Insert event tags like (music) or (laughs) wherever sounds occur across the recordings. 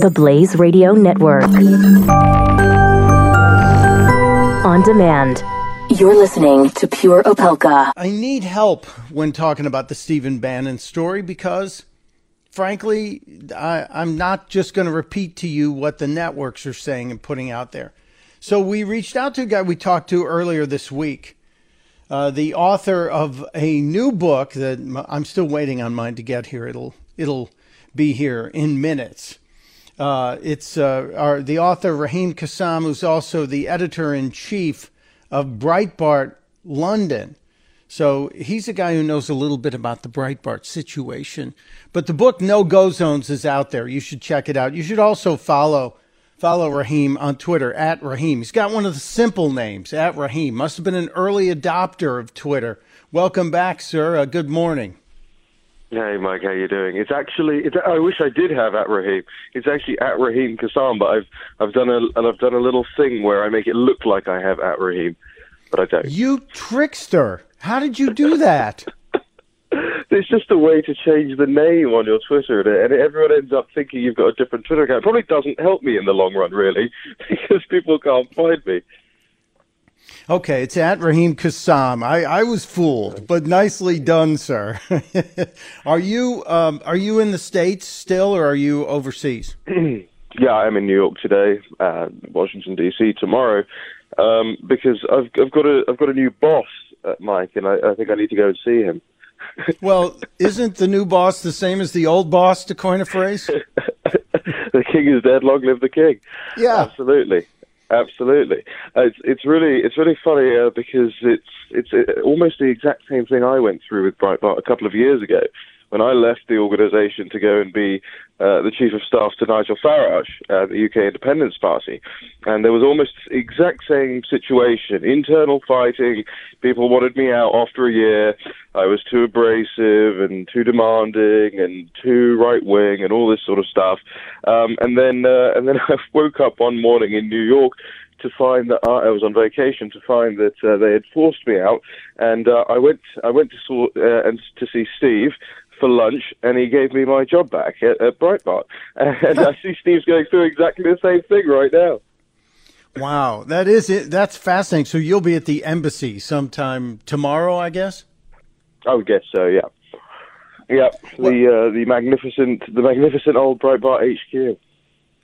The Blaze Radio Network. On demand. You're listening to Pure Opelka. I need help when talking about the Stephen Bannon story because, frankly, I, I'm not just going to repeat to you what the networks are saying and putting out there. So we reached out to a guy we talked to earlier this week, uh, the author of a new book that I'm still waiting on mine to get here. It'll it'll be here in minutes. Uh, it's uh, our, the author Raheem Kassam, who's also the editor in chief of Breitbart London. So he's a guy who knows a little bit about the Breitbart situation. But the book No Go Zones is out there. You should check it out. You should also follow follow Raheem on Twitter at Raheem. He's got one of the simple names at Raheem. Must have been an early adopter of Twitter. Welcome back, sir. Uh, good morning. Hey Mike, how you doing? It's actually, it's, I wish I did have at Raheem. It's actually at Raheem Kassam, but I've I've done a and I've done a little thing where I make it look like I have at Raheem, but I don't. You trickster! How did you do that? (laughs) (laughs) It's just a way to change the name on your Twitter, and everyone ends up thinking you've got a different Twitter account. It probably doesn't help me in the long run, really, (laughs) because people can't find me. Okay, it's at Raheem Kassam. I, I was fooled, but nicely done, sir. (laughs) are you um, are you in the states still, or are you overseas? (clears throat) yeah, I'm in New York today, uh, Washington D.C. tomorrow, um, because I've I've got a I've got a new boss, uh, Mike, and I, I think I need to go and see him. (laughs) well, isn't the new boss the same as the old boss, to coin a phrase? (laughs) the king is dead. Long live the king. Yeah, absolutely. Absolutely, uh, it's it's really it's really funny uh, because it's it's uh, almost the exact same thing I went through with Breitbart a couple of years ago. When I left the organisation to go and be uh, the chief of staff to Nigel Farage, uh, the UK Independence Party, and there was almost exact same situation: internal fighting. People wanted me out after a year. I was too abrasive and too demanding and too right wing and all this sort of stuff. Um, and then uh, and then (laughs) I woke up one morning in New York to find that uh, I was on vacation to find that uh, they had forced me out, and uh, I went I went to saw, uh, and to see Steve for lunch, and he gave me my job back at, at Breitbart. (laughs) And I see Steve's going through exactly the same thing right now. Wow, that is it. That's fascinating. So you'll be at the embassy sometime tomorrow, I guess. I would guess so. Yeah, yeah. The uh, the magnificent the magnificent old Breitbart HQ.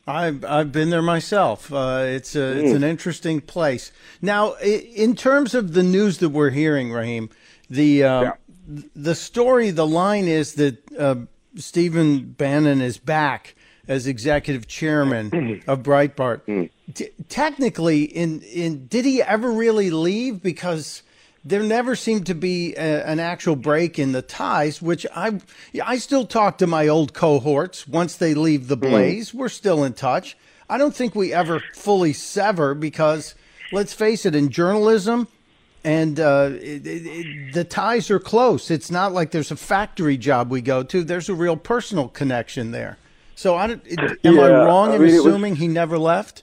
I've I've been there myself. Uh, it's a mm. it's an interesting place. Now, in terms of the news that we're hearing, Raheem, the um, yeah the story, the line is that uh, Stephen Bannon is back as executive chairman of Breitbart. Mm. T- technically, in in did he ever really leave? Because there never seemed to be a, an actual break in the ties. Which I I still talk to my old cohorts once they leave the mm. blaze. We're still in touch. I don't think we ever fully sever because let's face it, in journalism and uh, it, it, the ties are close. It's not like there's a factory job we go to. There's a real personal connection there. So, I, am yeah, I wrong in I mean, assuming was, he never left?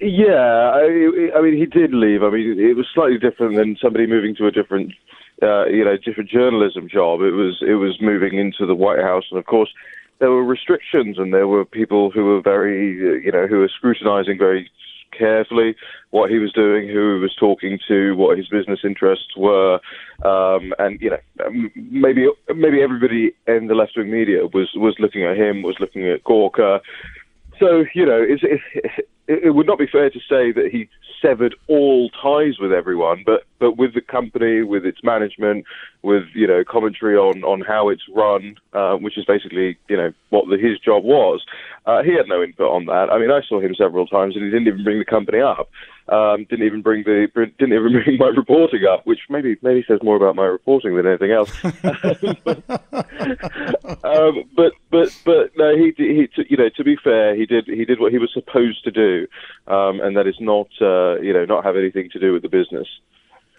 Yeah, I, I, mean, he did leave. I mean, it was slightly different than somebody moving to a different, uh, you know, different journalism job. It was it was moving into the White House, and of course, there were restrictions, and there were people who were very, you know, who were scrutinizing very carefully what he was doing, who he was talking to, what his business interests were, um, and you know um, maybe maybe everybody in the left wing media was was looking at him, was looking at Gawker. So you know, it's, it, it would not be fair to say that he severed all ties with everyone, but but with the company, with its management, with you know commentary on on how it's run, uh, which is basically you know what the, his job was. Uh, he had no input on that. I mean, I saw him several times, and he didn't even bring the company up. Um, didn't even bring the didn't even (laughs) bring my reporting up, which maybe maybe says more about my reporting than anything else. (laughs) (laughs) um, but but but no, he he you know to be fair, he did he did what he was supposed to do, um, and that is not uh, you know not have anything to do with the business.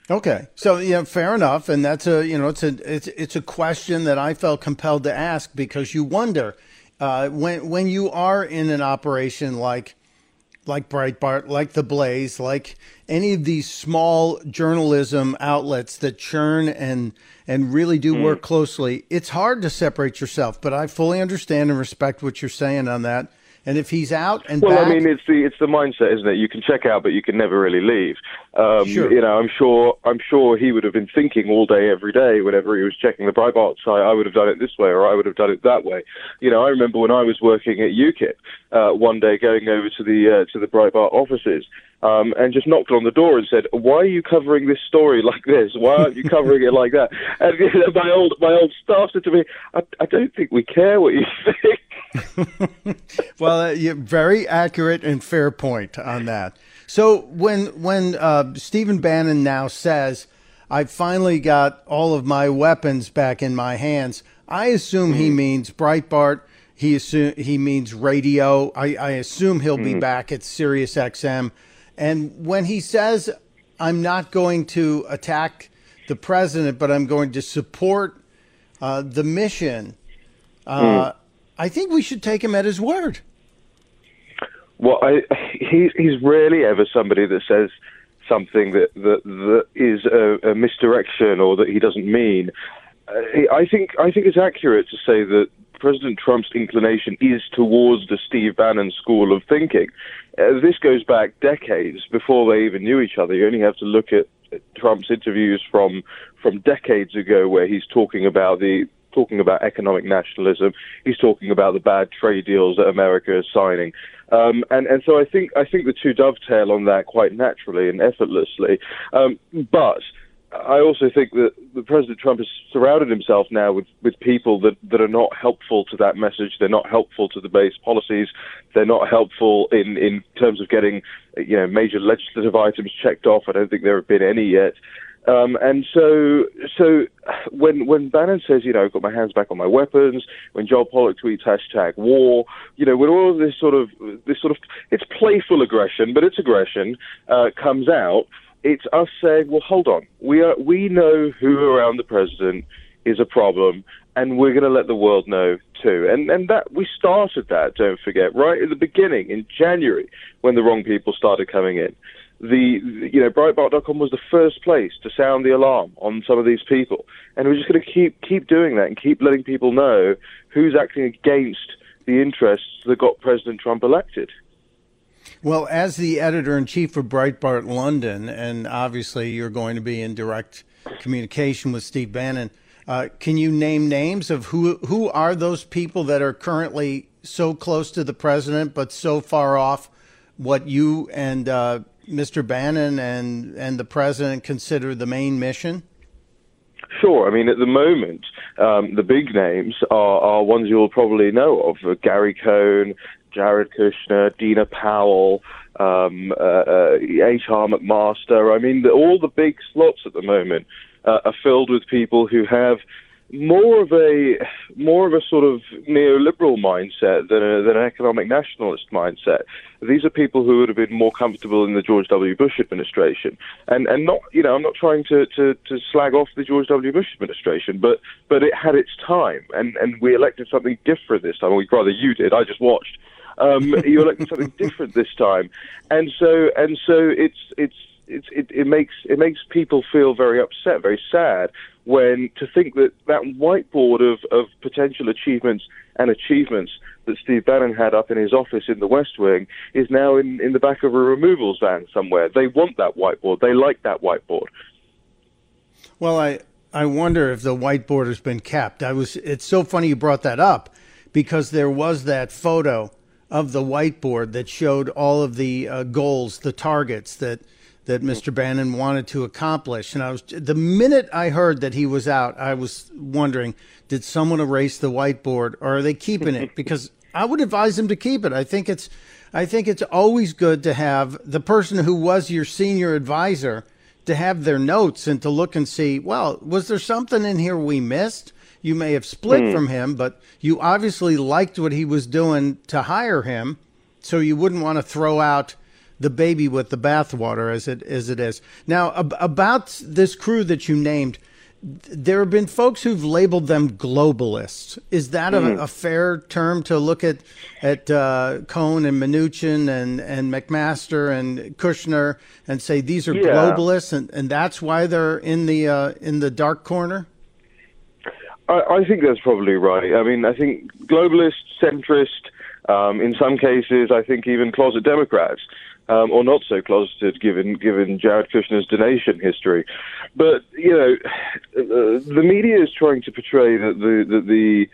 Okay, so yeah, fair enough, and that's a you know it's a it's it's a question that I felt compelled to ask because you wonder uh, when when you are in an operation like like Breitbart, like The Blaze, like any of these small journalism outlets that churn and and really do mm. work closely, it's hard to separate yourself. But I fully understand and respect what you're saying on that. And if he's out and well, back, I mean, it's the it's the mindset, isn't it? You can check out, but you can never really leave. Um, sure. You know, I'm sure I'm sure he would have been thinking all day, every day, whenever he was checking the Breitbart site. I would have done it this way, or I would have done it that way. You know, I remember when I was working at UKIP, uh, one day going over to the uh, to the Breitbart offices. Um, and just knocked on the door and said, "Why are you covering this story (laughs) like this? Why aren't you covering it like that?" And you (laughs) know, my old my old staff said to me, "I, I don't think we care what you (laughs) think." (laughs) well, uh, very accurate and fair point on that. So when when uh, Stephen Bannon now says, "I finally got all of my weapons back in my hands," I assume mm-hmm. he means Breitbart. He assume he means radio. I, I assume he'll mm-hmm. be back at Sirius XM. And when he says, "I'm not going to attack the president, but I'm going to support uh, the mission," uh, mm I think we should take him at his word. Well, I, he's he's rarely ever somebody that says something that that, that is a, a misdirection or that he doesn't mean. Uh, I think I think it's accurate to say that President Trump's inclination is towards the Steve Bannon school of thinking. Uh, this goes back decades before they even knew each other. You only have to look at Trump's interviews from from decades ago, where he's talking about the talking about economic nationalism. He's talking about the bad trade deals that America is signing. Um, and, and so I think I think the two dovetail on that quite naturally and effortlessly. Um, but I also think that the President Trump has surrounded himself now with, with people that, that are not helpful to that message. They're not helpful to the base policies. They're not helpful in, in terms of getting you know major legislative items checked off. I don't think there have been any yet. Um, and so, so when when Bannon says, you know, I've got my hands back on my weapons, when Joel Pollak tweets hashtag war, you know, when all this sort of this sort of it's playful aggression, but it's aggression uh, comes out, it's us saying, well, hold on, we are we know who around the president is a problem, and we're going to let the world know too. And and that we started that, don't forget, right at the beginning in January when the wrong people started coming in the you know Breitbart.com was the first place to sound the alarm on some of these people, and we're just going to keep keep doing that and keep letting people know who's acting against the interests that got President Trump elected. Well, as the editor in chief of Breitbart London, and obviously you're going to be in direct communication with Steve Bannon. Uh, can you name names of who who are those people that are currently so close to the president but so far off what you and uh, Mr. Bannon and and the president consider the main mission? Sure. I mean, at the moment, um, the big names are, are ones you'll probably know of: uh, Gary Cohn, Jared Kushner, Dina Powell, um, uh, uh, H.R. McMaster. I mean, the, all the big slots at the moment uh, are filled with people who have more of a more of a sort of neoliberal mindset than, a, than an economic nationalist mindset. These are people who would have been more comfortable in the George W. Bush administration, and and not you know I'm not trying to, to, to slag off the George W. Bush administration, but but it had its time, and and we elected something different this time. Or rather, you did. I just watched. Um, you elected something (laughs) different this time, and so and so it's it's it, it, it makes it makes people feel very upset, very sad when to think that that whiteboard of, of potential achievements and achievements that Steve Bannon had up in his office in the West Wing is now in, in the back of a removals van somewhere. They want that whiteboard. They like that whiteboard. Well, I I wonder if the whiteboard has been kept. I was. It's so funny you brought that up because there was that photo of the whiteboard that showed all of the uh, goals, the targets that that Mr. Bannon wanted to accomplish. And I was the minute I heard that he was out, I was wondering, did someone erase the whiteboard or are they keeping it? (laughs) Because I would advise them to keep it. I think it's I think it's always good to have the person who was your senior advisor to have their notes and to look and see, well, was there something in here we missed? You may have split mm. from him, but you obviously liked what he was doing to hire him, so you wouldn't want to throw out the baby with the bathwater as it as it is. Now ab- about this crew that you named, there have been folks who've labeled them globalists. Is that mm. a, hmm. a, fair term to look at at uh, Cohn and Mnuchin and and McMaster and Kushner and say these are yeah. globalists and, and that's why they're in the uh, in the dark corner? I, I, think that's probably right. I mean, I think globalist, centrist, um, in some cases, I think even closet Democrats um, or not so closeted, given given Jared Kushner's donation history. But you know, uh, the media is trying to portray that the, that the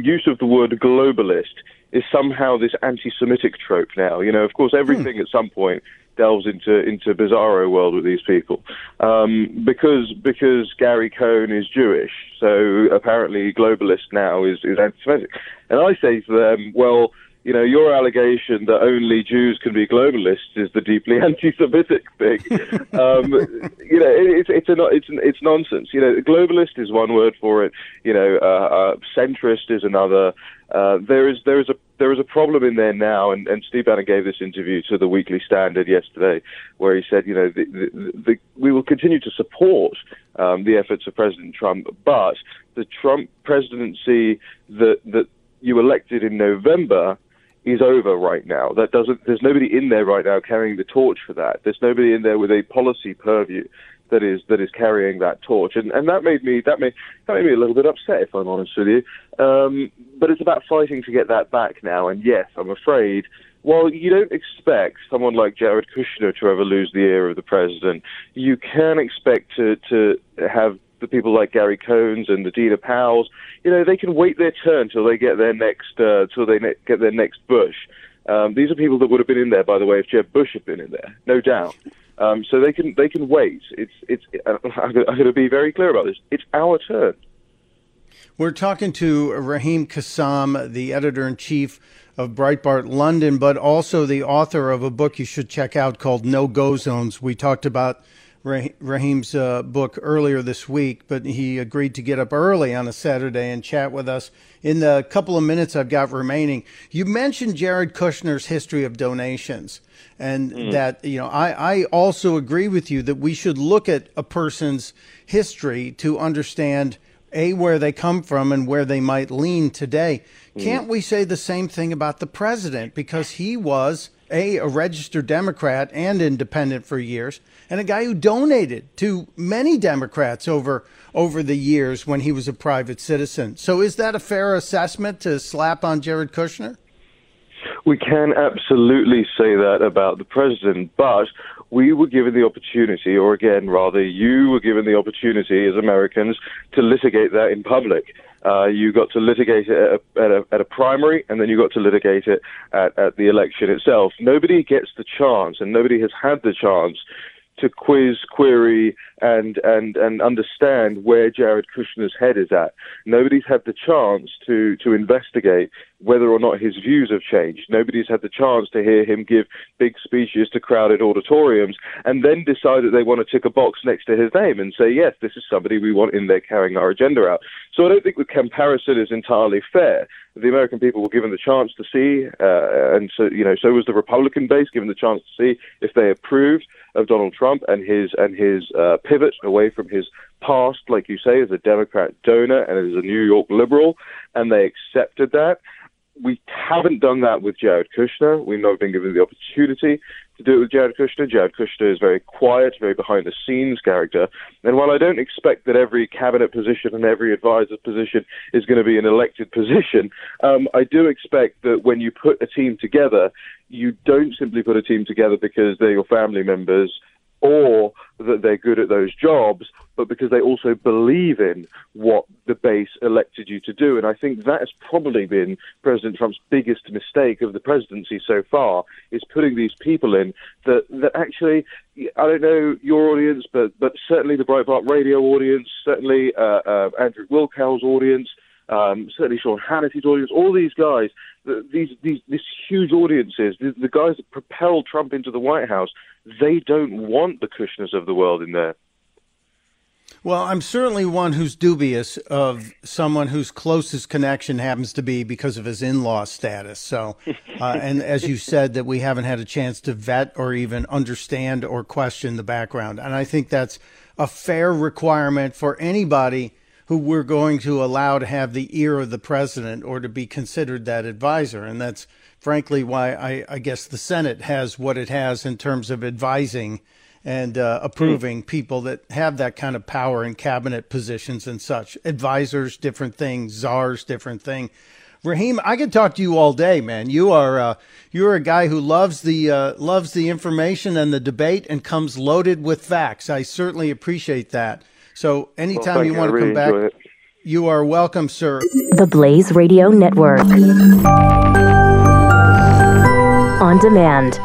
use of the word globalist is somehow this anti-Semitic trope now. You know, of course, everything hmm. at some point delves into into bizarro world with these people um, because because Gary Cohn is Jewish, so apparently globalist now is is anti-Semitic, and I say to them, well you know, your allegation that only Jews can be globalists is the deeply (laughs) anti-Semitic thing. (laughs) um, you know, it, it's it's a, it's it's nonsense. You know, globalist is one word for it. You know, uh, uh, centrist is another. Uh, there is there is a there is a problem in there now, and, and Steve Bannon gave this interview to the Weekly Standard yesterday, where he said, you know, the, the, the, we will continue to support um, the efforts of President Trump, but the Trump presidency that that you elected in November is over right now. That doesn't. There's nobody in there right now carrying the torch for that. There's nobody in there with a policy purview that is that is carrying that torch, and and that made me that made that made me a little bit upset, if I'm honest with you. Um, but it's about fighting to get that back now. And yes, I'm afraid. While you don't expect someone like Jared Kushner to ever lose the ear of the president, you can expect to to have the people like Gary Cohn's and the Dina Powell's, you know, they can wait their turn till they get their next uh, till they ne- get their next Bush. Um, these are people that would have been in there, by the way, if Jeb Bush had been in there, no doubt. Um, so they can they can wait. It's it's. Uh, (laughs) I'm going to be very clear about this. It's our turn. We're talking to Raheem Kassam, the editor in chief of Breitbart London, but also the author of a book you should check out called No Go Zones. We talked about Raheem's uh, book earlier this week, but he agreed to get up early on a Saturday and chat with us in the couple of minutes I've got remaining. You mentioned Jared Kushner's history of donations, and mm. that you know I, I also agree with you that we should look at a person's history to understand a where they come from and where they might lean today. Mm. Can't we say the same thing about the president because he was a, a registered Democrat and independent for years, and a guy who donated to many Democrats over over the years when he was a private citizen. So, is that a fair assessment to slap on Jared Kushner? We can absolutely say that about the president, but we were given the opportunity, or again, rather, you were given the opportunity as Americans to litigate that in public. Uh, you got to litigate it at a, at, a, at a, primary, and then you got to litigate it at, at the election itself. Nobody gets the chance, and nobody has had the chance to quiz, query, and and and understand where Jared Kushner's head is at. Nobody's had the chance to to investigate whether or not his views have changed. Nobody's had the chance to hear him give big speeches to crowded auditoriums and then decide that they want to tick a box next to his name and say, yes, this is somebody we want in there carrying our agenda out. So I don't think the comparison is entirely fair. The American people were given the chance to see, uh, and so you know, so was the Republican base given the chance to see if they approved of Donald Trump and his and his uh, pivot away from his past, like you say, as a Democrat donor and as a New York liberal, and they accepted that. We haven't done that with Jared Kushner. We've not been given the opportunity to do it with Jared Kushner. Jared Kushner is very quiet, very behind the scenes character. And while I don't expect that every cabinet position and every advisor's position is going to be an elected position, um, I do expect that when you put a team together, you don't simply put a team together because they're your family members or that they're good at those jobs, but because they also believe in what the base elected you to do. And I think that has probably been President Trump's biggest mistake of the presidency so far, is putting these people in that, that actually, I don't know your audience, but, but certainly the Breitbart radio audience, certainly uh, uh, Andrew Wilkow's audience, um, certainly Sean Hannity's audience, all these guys, these these these huge audiences, the, the guys that propelled Trump into the White House, they don't want the Kushners of the world in there. Well, I'm certainly one who's dubious of someone whose closest connection happens to be because of his in-law status. So, (laughs) uh, and as you said, that we haven't had a chance to vet or even understand or question the background, and I think that's a fair requirement for anybody who we're going to allow to have the ear of the president or to be considered that advisor, and that's frankly why I, I guess the Senate has what it has in terms of advising and uh, approving mm. people that have that kind of power in cabinet positions and such. Advisors, different thing. Czars, different thing. Raheem, I could talk to you all day, man. You are uh, you're a guy who loves the uh, loves the information and the debate and comes loaded with facts. I certainly appreciate that. So anytime well, you, you want to really come back, it. you are welcome, sir. The Blaze Radio Network on demand.